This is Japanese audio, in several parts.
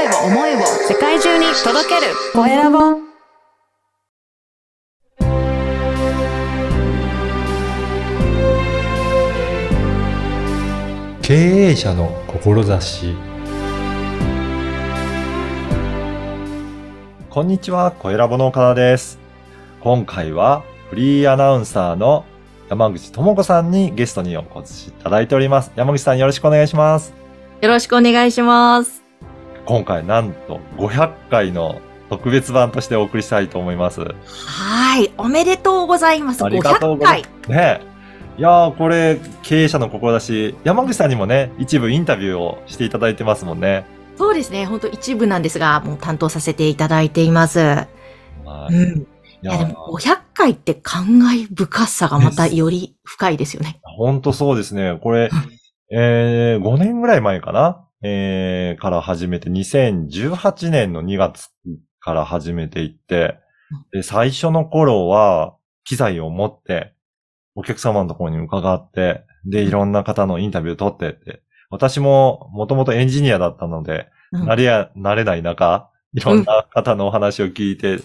声を思いを世界中に届けるコエラボ経営者の志こんにちは、コエラボの岡田です。今回はフリーアナウンサーの山口智子さんにゲストにお越しいただいております。山口さんよろしくお願いします。よろしくお願いします。今回なんと500回の特別版としてお送りしたいと思います。はい。おめでとうございます。ありがとう500回ございま。す。ねえ。いやー、これ、経営者の志、山口さんにもね、一部インタビューをしていただいてますもんね。そうですね。本当一部なんですが、もう担当させていただいています。はいうん。いいや、やでも500回って感慨深さがまたより深いですよね。ほんとそうですね。これ、えー、5年ぐらい前かなえー、から始めて、2018年の2月から始めていって、で、最初の頃は、機材を持って、お客様のところに伺って、で、いろんな方のインタビュー取ってって、私ももともとエンジニアだったので、うん慣れや、慣れない中、いろんな方のお話を聞いて、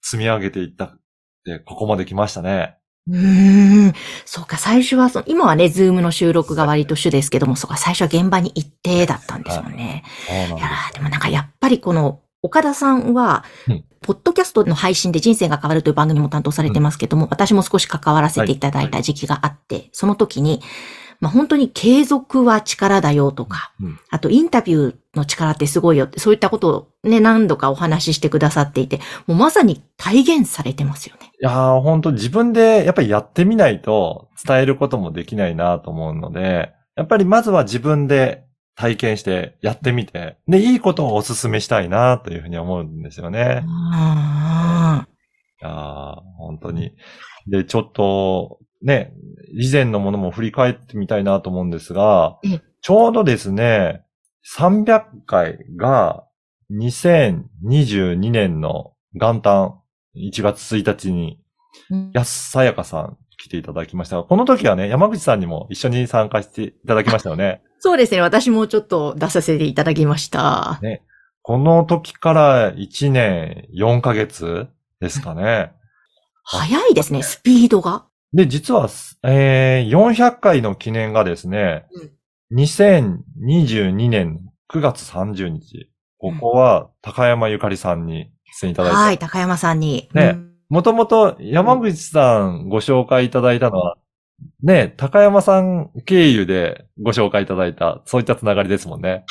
積み上げていったって、ここまで来ましたね。うー。ん。そうか、最初はその、今はね、ズームの収録が割と主ですけども、そうか、最初は現場に行ってだったんですよね。そうなんですいやーでもなんかやっぱりこの、岡田さんはうん、ポッドキャストの配信で人生が変わるという番組も担当されてますけども、私も少し関わらせていただいた時期があって、その時に、まあ本当に継続は力だよとか、うんあとインタビューの力ってすごいよって、そういったことをね、何度かお話ししてくださっていて、もうまさに体現されてますよね。いやー、本当自分でやっぱりやってみないと伝えることもできないなと思うので、やっぱりまずは自分で体験してやってみて、で、いいことをお勧めしたいなというふうに思うんですよね。あいやー本当に。で、ちょっと、ね、以前のものも振り返ってみたいなと思うんですがええ、ちょうどですね、300回が2022年の元旦1月1日にー安さやかさん来ていただきましたが、この時はね、山口さんにも一緒に参加していただきましたよね。そうですね。私もちょっと出させていただきました。この時から1年4ヶ月ですかね。早いですね、スピードが。で、実は、えー、400回の記念がですね、2022年9月30日、ここは高山ゆかりさんに出演いただいて、はい、高山さんに。ね。うん。もともと山口さんご紹介いただいたのは、ね、高山さん経由でご紹介いただいた、そういったつながりですもんね。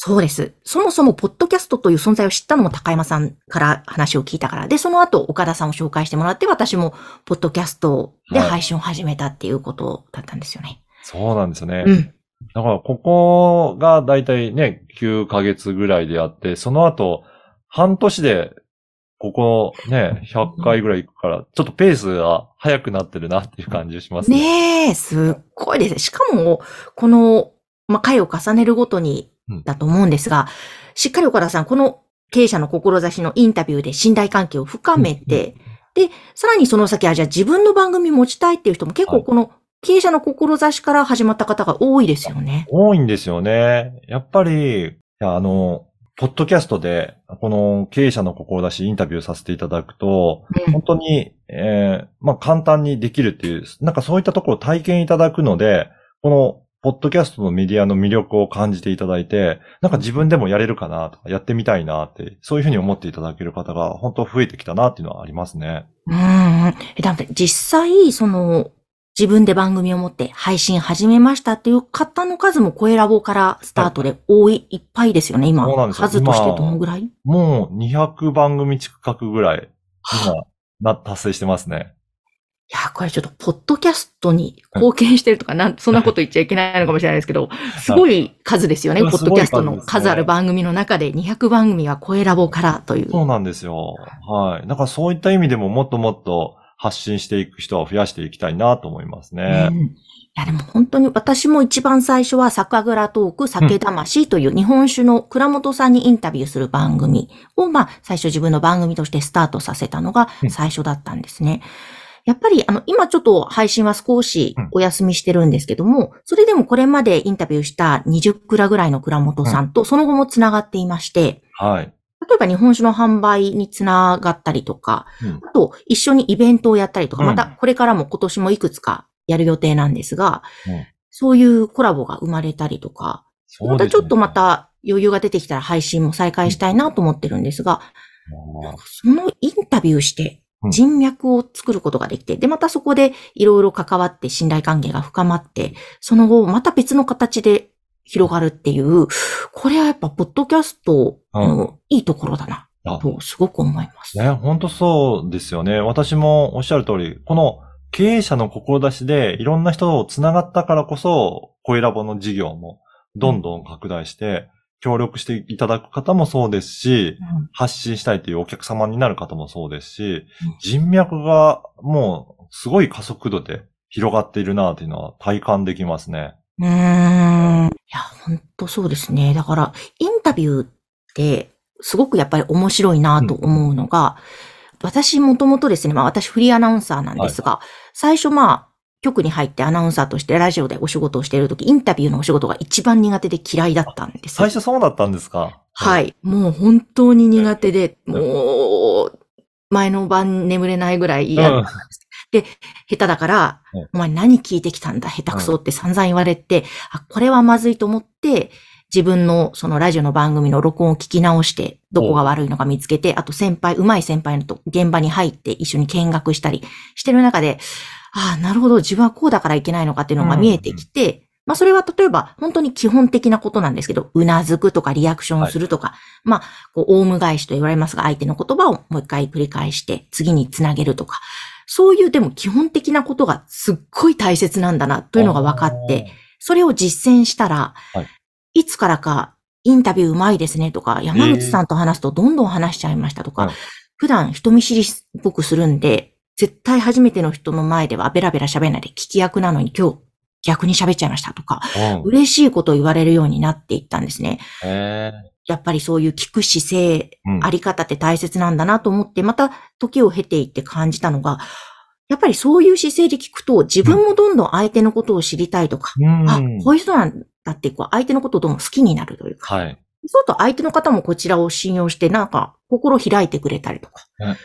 そうです。そもそも、ポッドキャストという存在を知ったのも高山さんから話を聞いたから。で、その後、岡田さんを紹介してもらって、私も、ポッドキャストではい配信を始めたっていうことだったんですよね。そうなんですよね。うん。だから、ここがだいたいね、9ヶ月ぐらいであって、その後、半年で、ここね、100回ぐらい行くから、ちょっとペースが速くなってるなっていう感じがしますね。ねえ、すっごいですね。しかも、この、まあ、回を重ねるごとにうん、だと思うんですが、しっかり岡田さん、この経営者の志のインタビューで信頼関係を深めて、で、さらにその先は、じゃあ自分の番組持ちたいっていう人も結はい構この経営者の志から始まった方が多いですよね。多いんですよね。やっぱり、あの、ポッドキャストで、この経営者の志インタビューさせていただくと、本当に、えーまあ、簡単にできるっていう、なんかそういったところを体験いただくので、この、ポッドキャストのメディアの魅力を感じていただいて、なんか自分でもやれるかなとか、やってみたいなって、そういうふうに思っていただける方が本当増えてきたなっていうのはありますね。うん。え、だって実際、その、自分で番組を持って配信始めましたっていう方の数も声ラボからスタートで多い、いっぱいですよね、今。そうなんですよ数としてどのぐらい？もう200番組近くぐらい、今、な、達成してますね。いや、これちょっと、ポッドキャストに貢献してるとか、なん、そんなこと言っちゃいけないのかもしれないですけど、すごい数ですよね。うんポッドキャストの数ある番組の中で200番組は声ラボからという。そうなんですよ。はい。だからそういった意味でももっともっと発信していく人は増やしていきたいなと思いますね。うんいやでも本当に私も一番最初は酒蔵トーク酒魂という日本酒の倉本さんにインタビューする番組をまあ最初自分の番組としてスタートさせたのがうん最初だったんですね。やっぱり、あの、今ちょっと配信は少しお休みしてるんですけども、それでもこれまでインタビューした20蔵ぐらいの蔵元さんとその後もつながっていまして、はい。例えば日本酒の販売につながったりとか、うん。あと一緒にイベントをやったりとか、うん。またこれからも今年もいくつかやる予定なんですが、うん。そういうコラボが生まれたりとか、またちょっとま、た余裕が出てきたら配信も再開したいなと思ってるんですが、そのインタビューしてうん人脈を作ることができて、で、またそこでいろいろ関わって信頼関係が深まって、その後また別の形で広がるっていう、これはやっぱポッドキャストのいいところだな、あとすごく思います。ね、本当そうですよね。私もおっしゃる通り、この経営者の志でいろんな人を繋がったからこそ、声ラボの事業もどんどん拡大して、協力していただく方もそうですし、うん発信したいというお客様になる方もそうですし、人脈がもうすごい加速度で広がっているなというのは体感できますね。うーん。いや、本当そうですね。だから、インタビューって、すごくやっぱり面白いなと思うのが、私もともとですね、まあ私フリーアナウンサーなんですが、最初まあ、局に入ってアナウンサーとしてラジオでお仕事をしているとき、インタビューのお仕事が一番苦手で嫌いだったんです。最初そうだったんですか？はい。もう本当に苦手で、もう、前の晩眠れないぐらい嫌うん。下手だから、うん。お前何聞いてきたんだ、下手くそって散々言われて、あ、これはまずいと思って、自分のそのラジオの番組の録音を聞き直して、どこが悪いのか見つけて、あと先輩、上手い先輩のと現場に入って一緒に見学したりしてる中で、ああ、なるほど、自分はこうだからいけないのかっていうのが見えてきて、まあそれは例えば本当に基本的なことなんですけど、うなずくとかリアクションするとか、まあ、こう、オウム返しと言われますが、相手の言葉をもう一回繰り返して、次につなげるとか、そういうでも基本的なことがすっごい大切なんだなというのが分かって、それを実践したら、はい。い、つからかインタビューうまいですねとか、山口さんと話すとどんどん話しちゃいましたとか、はい。普段人見知りっぽくするんで、絶対初めての人の前ではベラベラ喋らないで聞き役なのに今日逆に喋っちゃいましたとか、うん。嬉しいことを言われるようになっていったんですね。へやっぱりそういう聞く姿勢、ーうん。あり方って大切なんだなと思って、また時を経ていって感じたのが、やっぱりそういう姿勢で聞くと、自分もどんどん相手のことを知りたいとか、うん。あ、こういう人なんだって、こう、相手のことをどんどん好きになるというか、はい。そうすると相手の方もこちらを信用して、なんか、心開いてくれたりとか、はい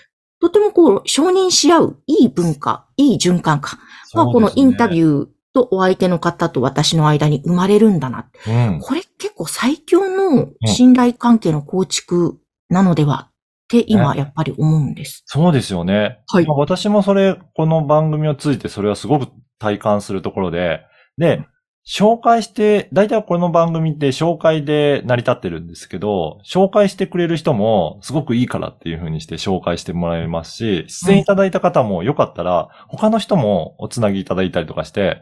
とてもこう、承認し合う、いい文化、いい循環か、がこのインタビュューとお相手の方と私の間に生まれるんだな。ー。うん。これ結構最強の信頼関係の構築なのではって今ねやっぱり思うんです。そうですよね。はいまあ私もそれ、この番組を通じてそれはすごく体感するところで、で、紹介して、大体この番組って紹介で成り立ってるんですけど、紹介してくれる人もすごくいいからっていう風にして紹介してもらえますし、出演いただいた方もよかったら、他の人もおつなぎいただいたりとかして、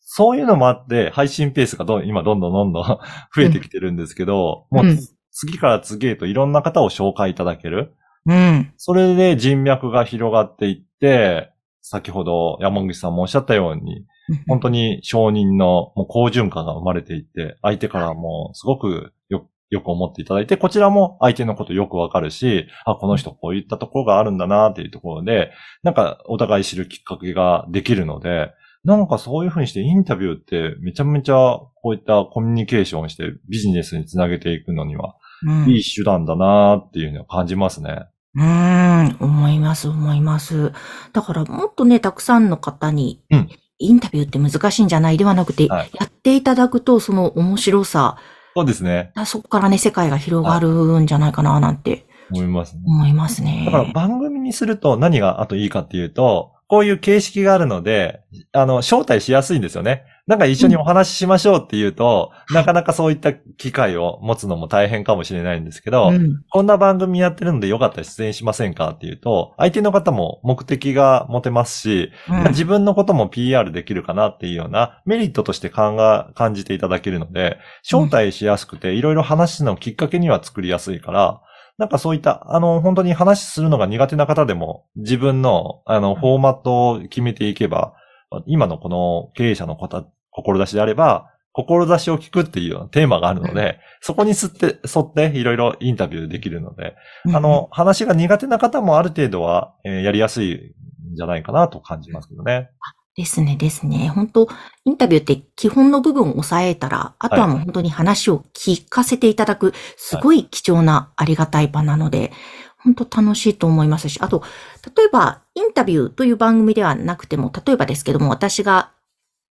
そういうのもあって、配信ペースがどん今どんどんどんどん 増えてきてるんですけど、もううん次から次へといろんな方を紹介いただける。うん。それで人脈が広がっていって、先ほど山口さんもおっしゃったように、本当に承認のもう好循環が生まれていって、相手からもすごくよよく思っていただいて、こちらも相手のことよくわかるし、あ、この人こういったところがあるんだなっていうところで、なんかお互い知るきっかけができるので、なんかそういうふうにしてインタビューってめちゃめちゃこういったコミュニケーションをしてビジネスにつなげていくのにはうんいい手段だなっていうのを感じますね。うーん、思います、思います。だからもっとね、たくさんの方にうん、インタビューって難しいんじゃない？ではなくて、はいやっていただくと、その面白さ、そうですね。そこからね、世界が広がるんじゃないかな、なんて思いますね。思いますね。だから番組にすると何があといいかっていうと、こういう形式があるので、あの、招待しやすいんですよね。なんか一緒にお話ししましょうっていうと、なかなかそういった機会を持つのも大変かもしれないんですけど、うん。こんな番組やってるのでよかったら出演しませんかっていうと、相手の方も目的が持てますし、うん。自分のことも PR できるかなっていうようなメリットとして感が感じていただけるので、招待しやすくていろいろ話のきっかけには作りやすいから、なんかそういった、あの、本当に話するのが苦手な方でも、自分の、あの、フォーマットを決めていけば、今のこの経営者の方、志であれば、志を聞くっていうようなテーマがあるので、そこに沿って、沿っていろいろインタビューできるので、うんあの、話が苦手な方もある程度は、えーやりやすいんじゃないかなと感じますけどね。ですね、ですね。本当インタビューって基本の部分を抑えたら、あとはもう本当に話を聞かせていただく、すごい貴重なありがたい場なので、本当楽しいと思いますし、あと、例えば、インタビューという番組ではなくても、例えばですけども、私が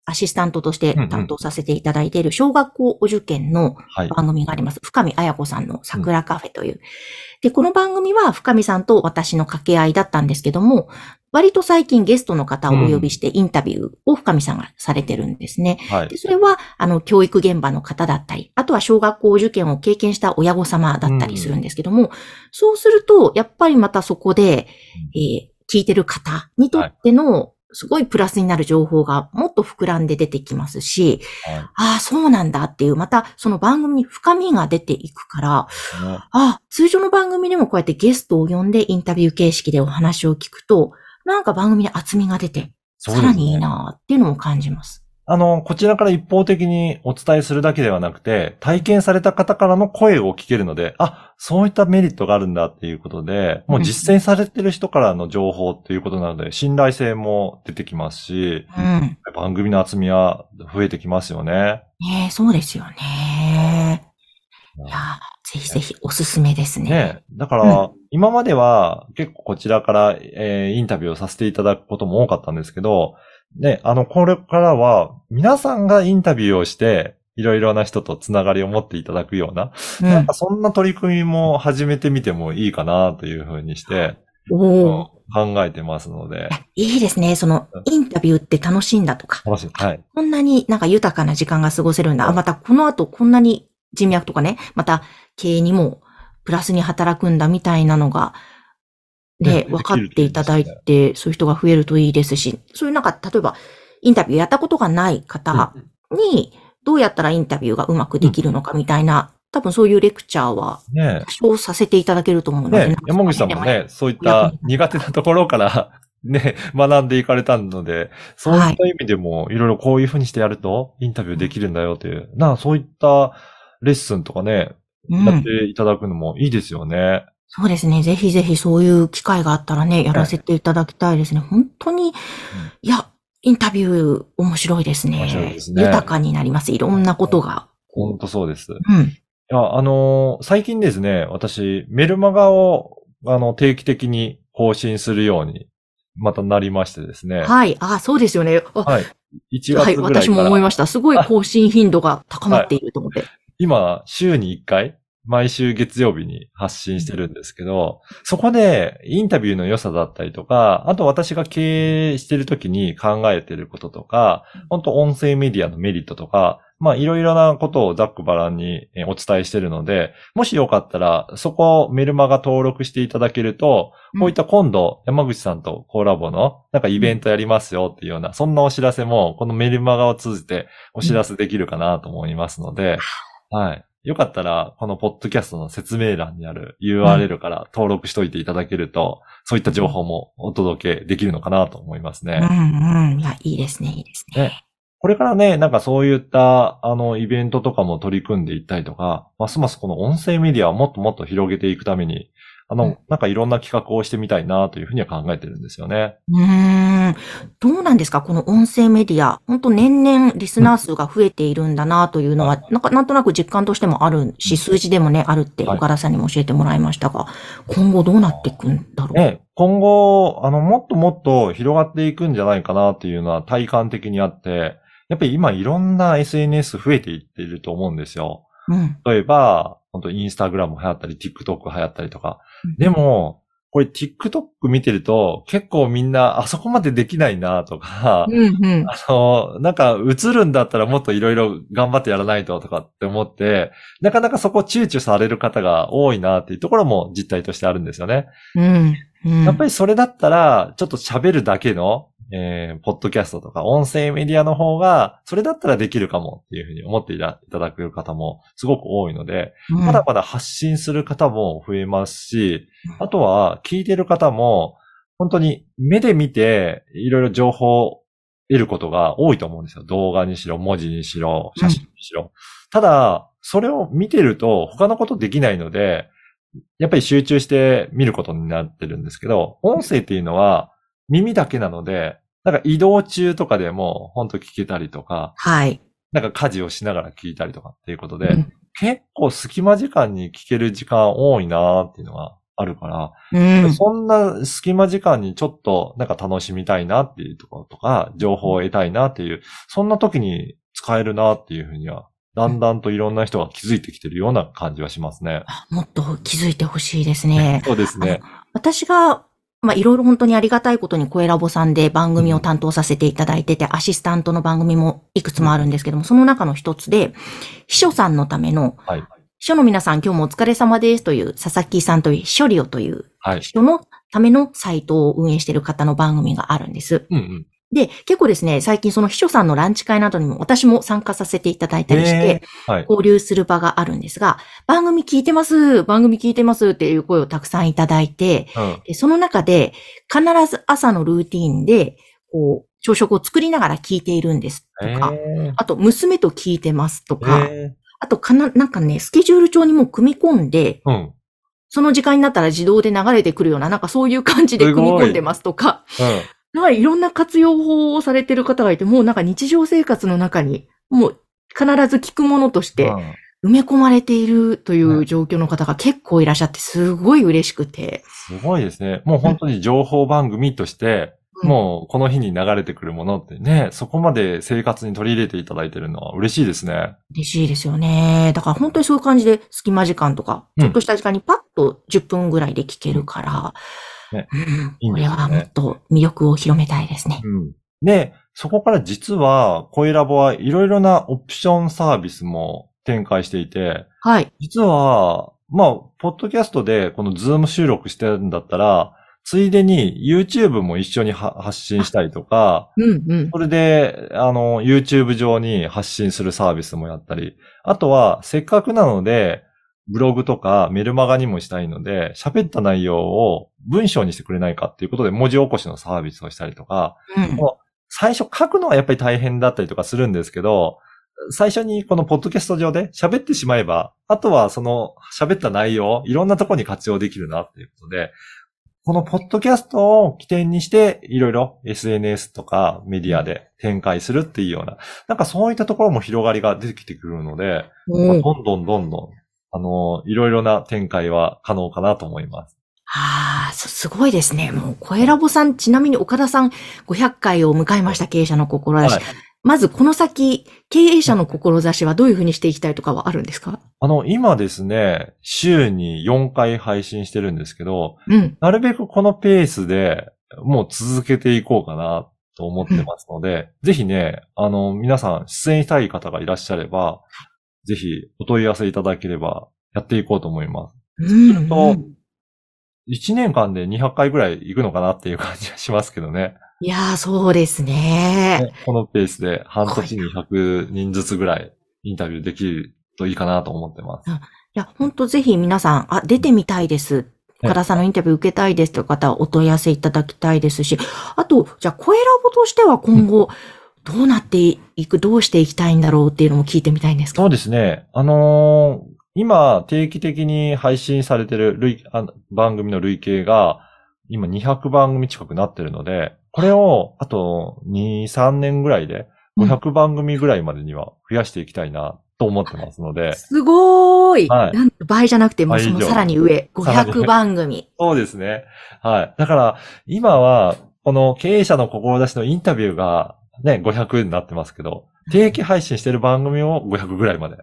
アシスタントとして担当させていただいている小学校お受験のはい。番組があります。深見彩子さんの桜カフェという。で、この番組は深見さんと私の掛け合いだったんですけども、割と最近ゲストの方をお呼びしてインタビューを深見さんがされてるんですね。はいで。それは、あの、教育現場の方だったり、あとは小学校受験を経験した親御様だったりするんですけども、そうすると、やっぱりまたそこで、えー聞いてる方にとっての、すごいプラスになる情報がもっと膨らんで出てきますし、はい。ああ、そうなんだっていう、またその番組に深みが出ていくから、ね。ああ、通常の番組でもこうやってゲストを呼んでインタビュー形式でお話を聞くと、なんか番組に厚みが出て、さらにいいなっていうのも感じます。あの、こちらから一方的にお伝えするだけではなくて、体験された方からの声を聞けるので、あ、そういったメリットがあるんだっていうことで、もう実践されてる人からの情報っていうことなので、信頼性も出てきますし、うん。番組の厚みは増えてきますよね。ねえそうですよね。いやーぜひぜひおすすめですね。ねだから、今までは結構こちらから、えーインタビューをさせていただくことも多かったんですけど、ね、あの、これからは皆さんがインタビューをして、いろいろな人とつながりを持っていただくような、うんなんかそんな取り組みも始めてみてもいいかなというふうにして、考えてますので、いいですね。その、インタビューって楽しいんだとか、楽しい。はい。こんなになんか豊かな時間が過ごせるんだ。あ、またこの後こんなに人脈とかね、また経営にもプラスに働くんだみたいなのが、ねね、分かっていただいて、そういう人が増えるといいですし、そういうなんか、例えば、インタビューやったことがない方に、どうやったらインタビューがうまくできるのかみたいな、多分そういうレクチャーはね。多少させていただけると思うので、ね山口さんもね、そういった苦手なところから、ね、学んでいかれたので、そういった意味でも、い。ろいろこういうふうにしてやると、インタビューできるんだよという、なあ、そういったレッスンとかね、うん。やっていただくのもいいですよね。そうですね。ぜひぜひそういう機会があったらね、やらせていただきたいですね。本当に、いや、インタビュー面白いですね。面白いですね豊かになります。いろんなことが。ほんとそうです。いうん。や、あのー最近ですね、私、メルマガを、あの、定期的に更新するように、またなりましてですね。はい。あ、そうですよね。あはい。1はい。月ぐらい。私も思いました。すごい更新頻度が高まっていると思って。今、週に1回、毎週月曜日に発信してるんですけど、そこでインタビューの良さだったりとか、あと私が経営してる時に考えてることとか、本当音声メディアのメリットとか、まあいろいろなことをざっくばらんにえお伝えしてるので、もしよかったら、そこをメルマガ登録していただけると、こういった今度、山口さんとコラボの、なんかイベントやりますよっていうような、そんなお知らせも、このメルマガを通じてお知らせできるかなと思いますので、はい。よかったら、このポッドキャストの説明欄にある URL から登録しといていただけると、そういった情報もお届けできるのかなと思いますね。うんうん。いや、いいですね。いいですね。ねこれからね、なんかそういった、あの、イベントとかも取り組んでいったりとか、ますますこの音声メディアをもっともっと広げていくために、あの、うんなんかいろんな企画をしてみたいなというふうには考えてるんですよね。うーん。どうなんですか？この音声メディア。本当年々リスナー数が増えているんだなというのは、なんかなんとなく実感としてもあるし、数字でもね、あるってはい岡田さんにも教えてもらいましたが、今後どうなっていくんだろう？ね、今後、あの、もっともっと広がっていくんじゃないかなっていうのは体感的にあって、やっぱり今いろんな SNS 増えていっていると思うんですよ。うん。例えば、本当インスタグラム流行ったり、TikTok 流行ったりとか。うんでも、これ TikTok 見てると結構みんなあそこまでできないなとか、うんうん。あの、なんか映るんだったらもっといろいろ頑張ってやらないととかって思って、なかなかそこ躊躇される方が多いなっていうところも実態としてあるんですよね。うん。うん。やっぱりそれだったら、ちょっと喋るだけの、えー、ポッドキャストとか音声メディアの方が、それだったらできるかもっていうふうに思っていただく方もすごく多いので、うんまだまだ発信する方も増えますし、あとは聞いてる方も、本当に目で見ていろいろ情報を得ることが多いと思うんですよ。動画にしろ、文字にしろ、写真にしろ。ただ、それを見てると他のことできないので、やっぱり集中して見ることになってるんですけど、音声っていうのは耳だけなので、なんか移動中とかでも本当聞けたりとか、はい。なんか家事をしながら聞いたりとかっていうことで、うん結構隙間時間に聞ける時間多いなーっていうのがあるから、うん。そんな隙間時間にちょっとなんか楽しみたいなっていうところとか、情報を得たいなっていう、そんな時に使えるなっていうふうには、だんだんといろんな人が気づいてきてるような感じはしますね。あもっと気づいてほしいですね。そうですね。私が、まあ、いろいろ本当にありがたいことに声ラボさんで番組を担当させていただいてて、アシスタントの番組もいくつもあるんですけども、その中の一つで、秘書さんのための、はい。秘書の皆さん今日もお疲れ様ですという、佐々木さんという秘書リオというはい。人のためのサイトを運営している方の番組があるんです。うんうん。で、結構ですね、最近その秘書さんのランチ会などにも私も参加させていただいたりして。交流する場があるんですが、番組聞いてます、番組聞いてますっていう声をたくさんいただいて、うん。でその中で必ず朝のルーティンで、こう、朝食を作りながら聞いているんですとか、えあと娘と聞いてますとー、か、えあとかな、なんかね、スケジュール帳にもう組み込んで、ー、うん。その時間になったら自動で流れてくるような、なんかそういう感じです組み込んでますとか、うん。なんかいろんな活用法をされてる方がいて、もうなんか日常生活の中に、もう必ず聞くものとしてうん埋め込まれているという状況の方が結構いらっしゃって、すごい嬉しくて。すごいですね。もう本当に情報番組として、うんもうこの日に流れてくるものってね、そこまで生活に取り入れていただいてるのは嬉しいですね。嬉しいですよね。だから本当にそういう感じで隙間時間とか、うんちょっとした時間にパッと10分ぐらいで聞けるから、ねうんね これはもっと魅力を広めたいですね。うん。で、そこから実は、声ラボはいろいろなオプションサービスも展開していて、はい。実は、まあ、ポッドキャストでこのズーム収録してるんだったら、ついでに YouTube も一緒には発信したりとか、うんうん。それで、あの、YouTube 上に発信するサービスもやったり、あとは、せっかくなので、ブログとかメルマガにもしたいので、喋った内容を文章にしてくれないかっていうことで文字起こしのサービスをしたりとか、うん。最初書くのはやっぱり大変だったりとかするんですけど、最初にこのポッドキャスト上で喋ってしまえば、あとはその喋った内容、いろんなところに活用できるなっていうことで、このポッドキャストを起点にして、いろいろ SNS とかメディアで展開するっていうような、なんかそういったところも広がりが出てきてくるので、まあうん。どんどんどんどん、あの、いろいろな展開は可能かなと思います。ああ、そすごいですね。もう、声ラボさん、ちなみに岡田さん500回を迎えました経営者の志。はいまず、この先、経営者の志はどういうふうにしていきたいとかはあるんですか？あの、今ですね、週に4回配信してるんですけど、うん。なるべくこのペースでもう続けていこうかなと思ってますので、ぜひね、あの、皆さん出演したい方がいらっしゃれば、ぜひお問い合わせいただければやっていこうと思います。うんすると1年間で200回ぐらい行くのかなっていう感じがしますけどね。いやー、そうですね。ねこのペースで半年に100人ずつぐらいインタビューできるといいかなと思ってます。いや、本当ぜひ皆さん、あ、出てみたいです。岡田さんのインタビュー受けたいですという方はお問い合わせいただきたいですし、あと、じゃあ、声ラボとしては今後、どうなっていく、どうしていきたいんだろうっていうのも聞いてみたいんですかそうですね。あのー今、定期的に配信されてる累あの番組の累計が、今200番組近くなってるので、これを、あと2、3年ぐらいで、500番組ぐらいまでには増やしていきたいな、と思ってますので、すごーい、はいなんと倍じゃなくて、もうそのさらに上、さらに500番組。そうですね。はい。だから、今は、この経営者の志のインタビューが、ね、500になってますけど、定期配信してる番組を500ぐらいまで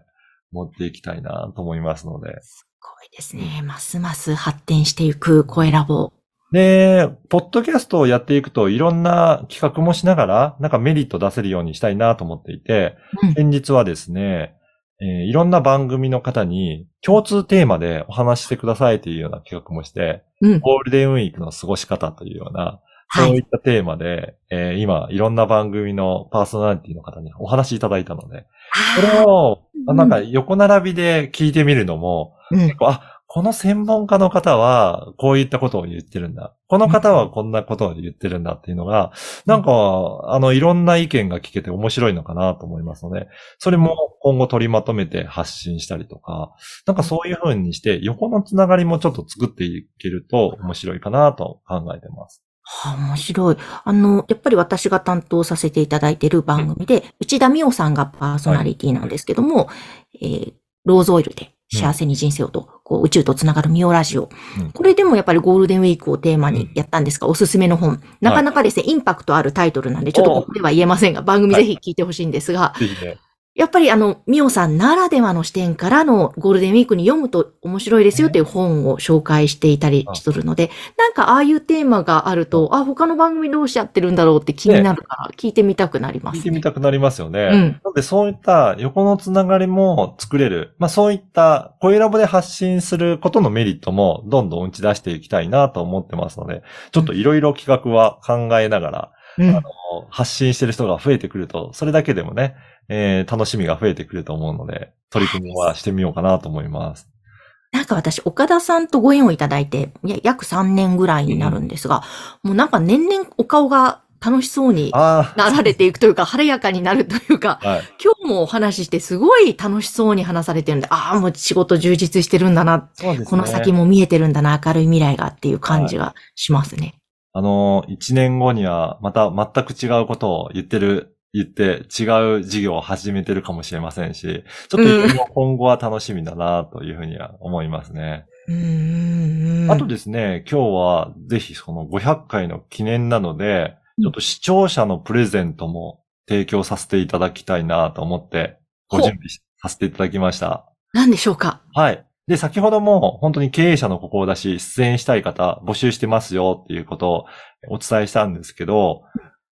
持っていきたいなと思いますので。すごいですね。ますます発展していく声ラボ。で、ポッドキャストをやっていくといろんな企画もしながら、なんかメリット出せるようにしたいなと思っていて、うん先日はですね、えーいろんな番組の方に共通テーマでお話ししてくださいというような企画もして、うん。ゴールデンウィークの過ごし方というような、はい。そういったテーマで、えー今、いろんな番組のパーソナリティの方にお話しいただいたので、これを、うん。なんか横並びで聞いてみるのも、うん。結構あ、この専門家の方は、こういったことを言ってるんだ。この方はこんなことを言ってるんだっていうのが、なんか、あの、いろんな意見が聞けて面白いのかなと思いますので、それも今後取りまとめて発信したりとか、なんかそういう風にして、横のつながりもちょっと作っていけると面白いかなと考えてます。はあ、面白い。あの、やっぱり私が担当させていただいている番組で、内田美桜さんがパーソナリティなんですけども、えーローズオイルで幸せに人生をと、こう宇宙とつながるミオラジオ。うん。これでもやっぱりゴールデンウィークをテーマにやったんですが、おすすめの本。なかなかですね、インパクトあるタイトルなんで、ちょっとここでは言えませんが、番組ぜひ聞いてほしいんですが、ぜひね。やっぱりあの、ミオさんならではの視点からのゴールデンウィークに読むと面白いですよっていう本を紹介していたりするので、なんかああいうテーマがあると、あ、他の番組どうしちゃってるんだろうって気になるから聞いてみたくなります、聞いてみたくなりますよね。うん。なのでそういった横のつながりも作れる。まあそういった声ラボで発信することのメリットもどんどん打ち出していきたいなと思ってますので、ちょっといろいろ企画は考えながら、うん。発信してる人が増えてくると、それだけでもね、えー楽しみが増えてくると思うので、取り組みはしてみようかなと思います。なんか私、岡田さんとご縁をいただいて、いや約3年ぐらいになるんですが、もうなんか年々お顔が楽しそうにあなられていくというか、晴れやかになるというか、あ、はい。今日もお話ししてすごい楽しそうに話されてるんで、ああ、もう仕事充実してるんだな、ね。この先も見えてるんだな、明るい未来がっていう感じがしますね。あの、一年後にはまた全く違うことを言ってる、言って違う事業を始めてるかもしれませんし、ちょっと今後は楽しみだなというふうには思いますね。うーん。あとですね、今日はぜひその500回の記念なので、ちょっと視聴者のプレゼントも提供させていただきたいなと思って、ご準備しさせていただきました。何でしょうか？はい。で、先ほども本当に経営者の心だし、出演したい方募集してますよっていうことをお伝えしたんですけど、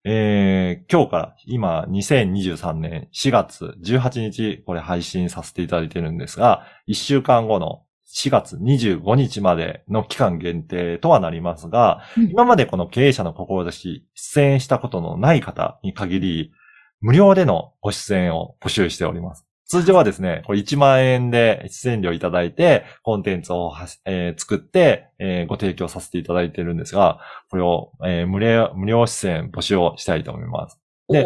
えー、今日から今2023年4月18日これ配信させていただいてるんですが、1週間後の4月25日までの期間限定とはなりますが、うん今までこの経営者の志、出演したことのない方に限り、無料でのご出演を募集しております。通常はですね、これ1万円で出演料いただいて、コンテンツをはし、えー作って、えーご提供させていただいてるんですが、これを、えー無料、無料出演募集をしたいと思います。で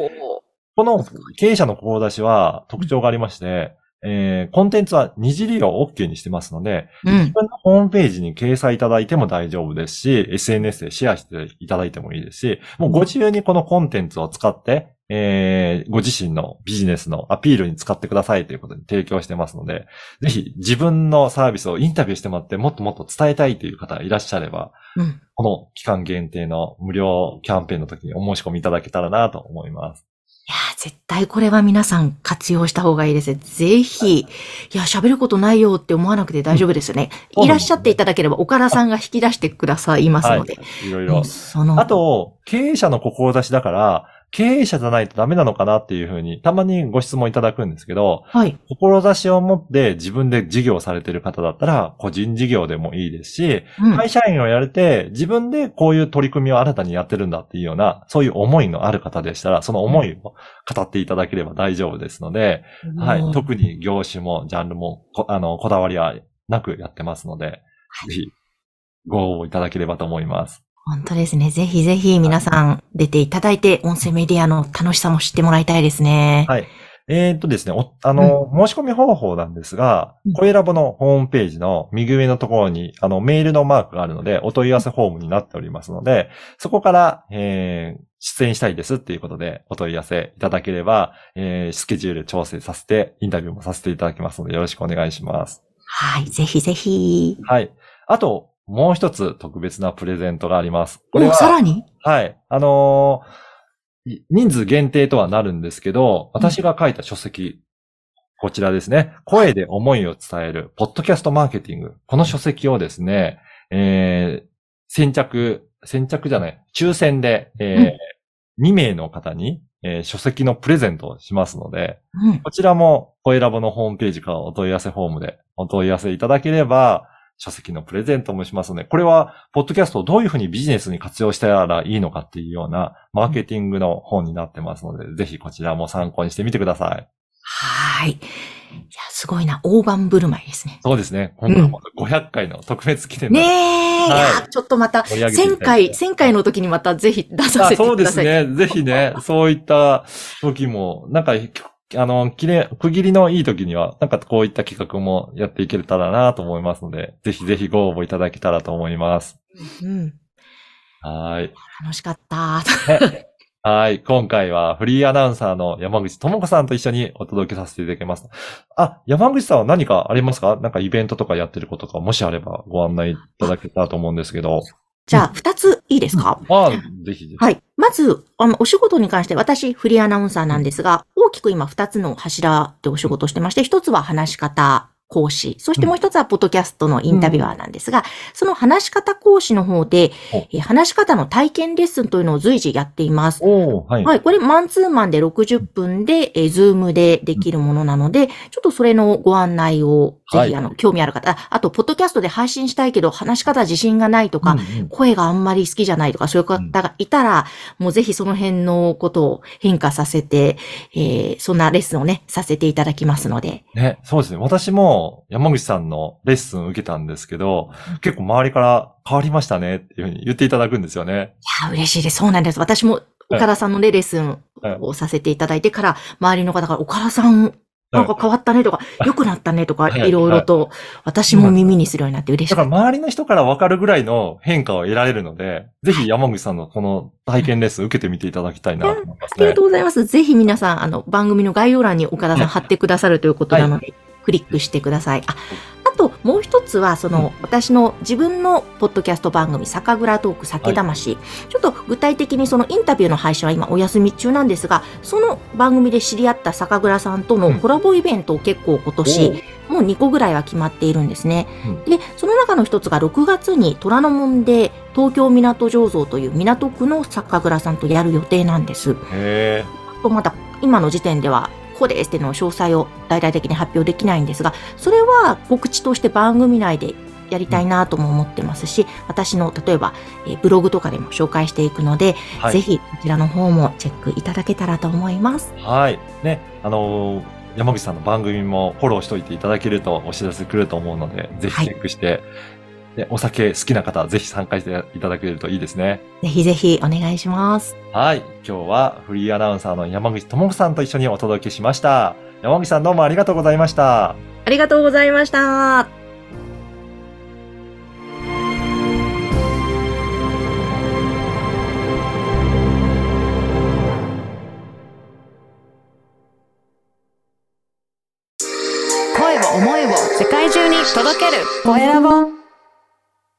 この経営者の志は特徴がありまして、えーコンテンツは二次利用 OK にしてますので、うん自。分のホームページに掲載いただいても大丈夫ですし、SNS でシェアしていただいてもいいですし、もうご自由にこのコンテンツを使って、えーご自身のビジネスのアピールに使ってくださいということに提供してますので、ぜひ自分のサービスをインタビューしてもらってもっともっと伝えたいという方がいらっしゃれば、うん。この期間限定の無料キャンペーンの時にお申し込みいただけたらなと思います。いやー、絶対これは皆さん活用した方がいいですね。ぜひ。いや、喋ることないよって思わなくて大丈夫ですよね。うんいらっしゃっていただければ、岡田さんが引き出してくださいますので。いろいろもう。その、あと、経営者の志だから、経営者じゃないとダメなのかなっていうふうに、たまにご質問いただくんですけど、はい。志を持って自分で事業されてる方だったら、個人事業でもいいですし、うん。会社員をやれて、自分でこういう取り組みを新たにやってるんだっていうような、そういう思いのある方でしたら、その思いを語っていただければ大丈夫ですので、はい。特に業種もジャンルもこ、あの、こだわりはなくやってますので、ぜひ、ご応募いただければと思います。本当ですね。ぜひぜひ皆さん出ていただいて、音声メディアの楽しさも知ってもらいたいですね。はい。えーっとですね、おあの、申し込み方法なんですがうん、声ラボのホームページの右上のところに、あの、メールのマークがあるので、お問い合わせフォームになっておりますので、そこから、えー、出演したいですっていうことで、お問い合わせいただければ、えー、スケジュール調整させて、インタビューもさせていただきますので、よろしくお願いします。はい。ぜひぜひ。はい。あと、もう一つ特別なプレゼントがあります。これお、は、さらに？はい。あのーい人数限定とはなるんですけど、私が書いた書籍、こちらですね。声で思いを伝える、ポッドキャストマーケティング。この書籍をですね、えー、先着、先着じゃない、抽選で、えー2名の方に、えー書籍のプレゼントをしますので、うん。こちらも、声ラボのホームページからお問い合わせフォームでお問い合わせいただければ、書籍のプレゼントもしますので、これは、ポッドキャストをどういうふうにビジネスに活用したらいいのかっていうような、マーケティングの本になってますので、ぜひこちらも参考にしてみてください。はい。や、すごいな。大盤振る舞いですね。そうですね。今回も500回の特別記念のねえ、いはいや、ちょっとまた、盛り上げてい1000ただいて回、1000回の時にまたぜひ出さあせてそうでください。すね。ぜひね、そういった時も、なんか、あの、きれい、区切りのいい時には、なんかこういった企画もやっていけたらなと思いますので、ぜひぜひご応募いただけたらと思います。うん。はい。楽しかった。ね はい。今回はフリーアナウンサーの山口智子さんと一緒にお届けさせていただきます。あ、山口さんは何かありますか？なんかイベントとかやってることか、もしあればご案内いただけたらと思うんですけど。じゃあ、二ついいですか、あぜひぜひ。はい。まず、あの、お仕事に関して、私、フリーアナウンサーなんですが、大きく今二つの柱でお仕事してまして、一つは話し方。講師、そしてもう一つはポッドキャストのインタビュアーなんですが、その話し方講師の方でお、えー話し方の体験レッスンというのを随時やっています。はい。はい。これ、マンツーマンで60分で、えー、ズームでできるものなので、ちょっとそれのご案内を、ぜひ、はいあの、興味ある方、ああと、ポッドキャストで配信したいけど、話し方自信がないとか、うんうん声があんまり好きじゃないとか、そういう方がいたら、もうぜひその辺のことを変化させて、えーそんなレッスンをね、させていただきますので。ね、そうですね。私も山口さんのレッスン受けたんですけど、結構周りから変わりましたねっていうふうに言っていただくんですよね。いや、嬉しいです。そうなんです。私も、岡田さんのね、レッスンはいをさせていただいてから、周りの方から、岡田さん、なんか変わったねとか、良くなったねとか、はいいろいろと、私も耳にするようになって嬉しだか。ら周りの人から分かるぐらいの変化を得られるので、ぜひ山口さんのこの体験レッスン受けてみていただきたいなと思いますねありがと。うございます。ぜひ皆さん、あの、番組の概要欄に岡田さん貼ってくださるということなので、クリックしてください。あ、あと、もう一つは、その、私の自分のポッドキャスト番組、酒蔵トーク酒魂、ちょっと具体的にそのインタビューの配信は今お休み中なんですが、その番組で知り合った酒蔵さんとのコラボイベントを結構今年、もう2個ぐらいは決まっているんですね。うで、その中の一つが6月に虎ノ門で東京港醸造という港区の酒蔵さんとやる予定なんです。へとまだ今の時点ではこうですっていうのを詳細を大々的に発表できないんですが、それは告知として番組内でやりたいなとも思ってますし、私の例えば、えーブログとかでも紹介していくので、ーはい。ぜひこちらの方もチェックいただけたらと思います。はい。ね、あのー山口さんの番組もフォローしといていただけるとお知らせ来ると思うので、ぜひチェックして、でお酒好きな方、ぜひ参加していただけるといいですね。ぜひぜひお願いします。はい。今日はフリーアナウンサーの山口智子さんと一緒にお届けしました。山口さんどうもありがとうございました。ありがとうございました。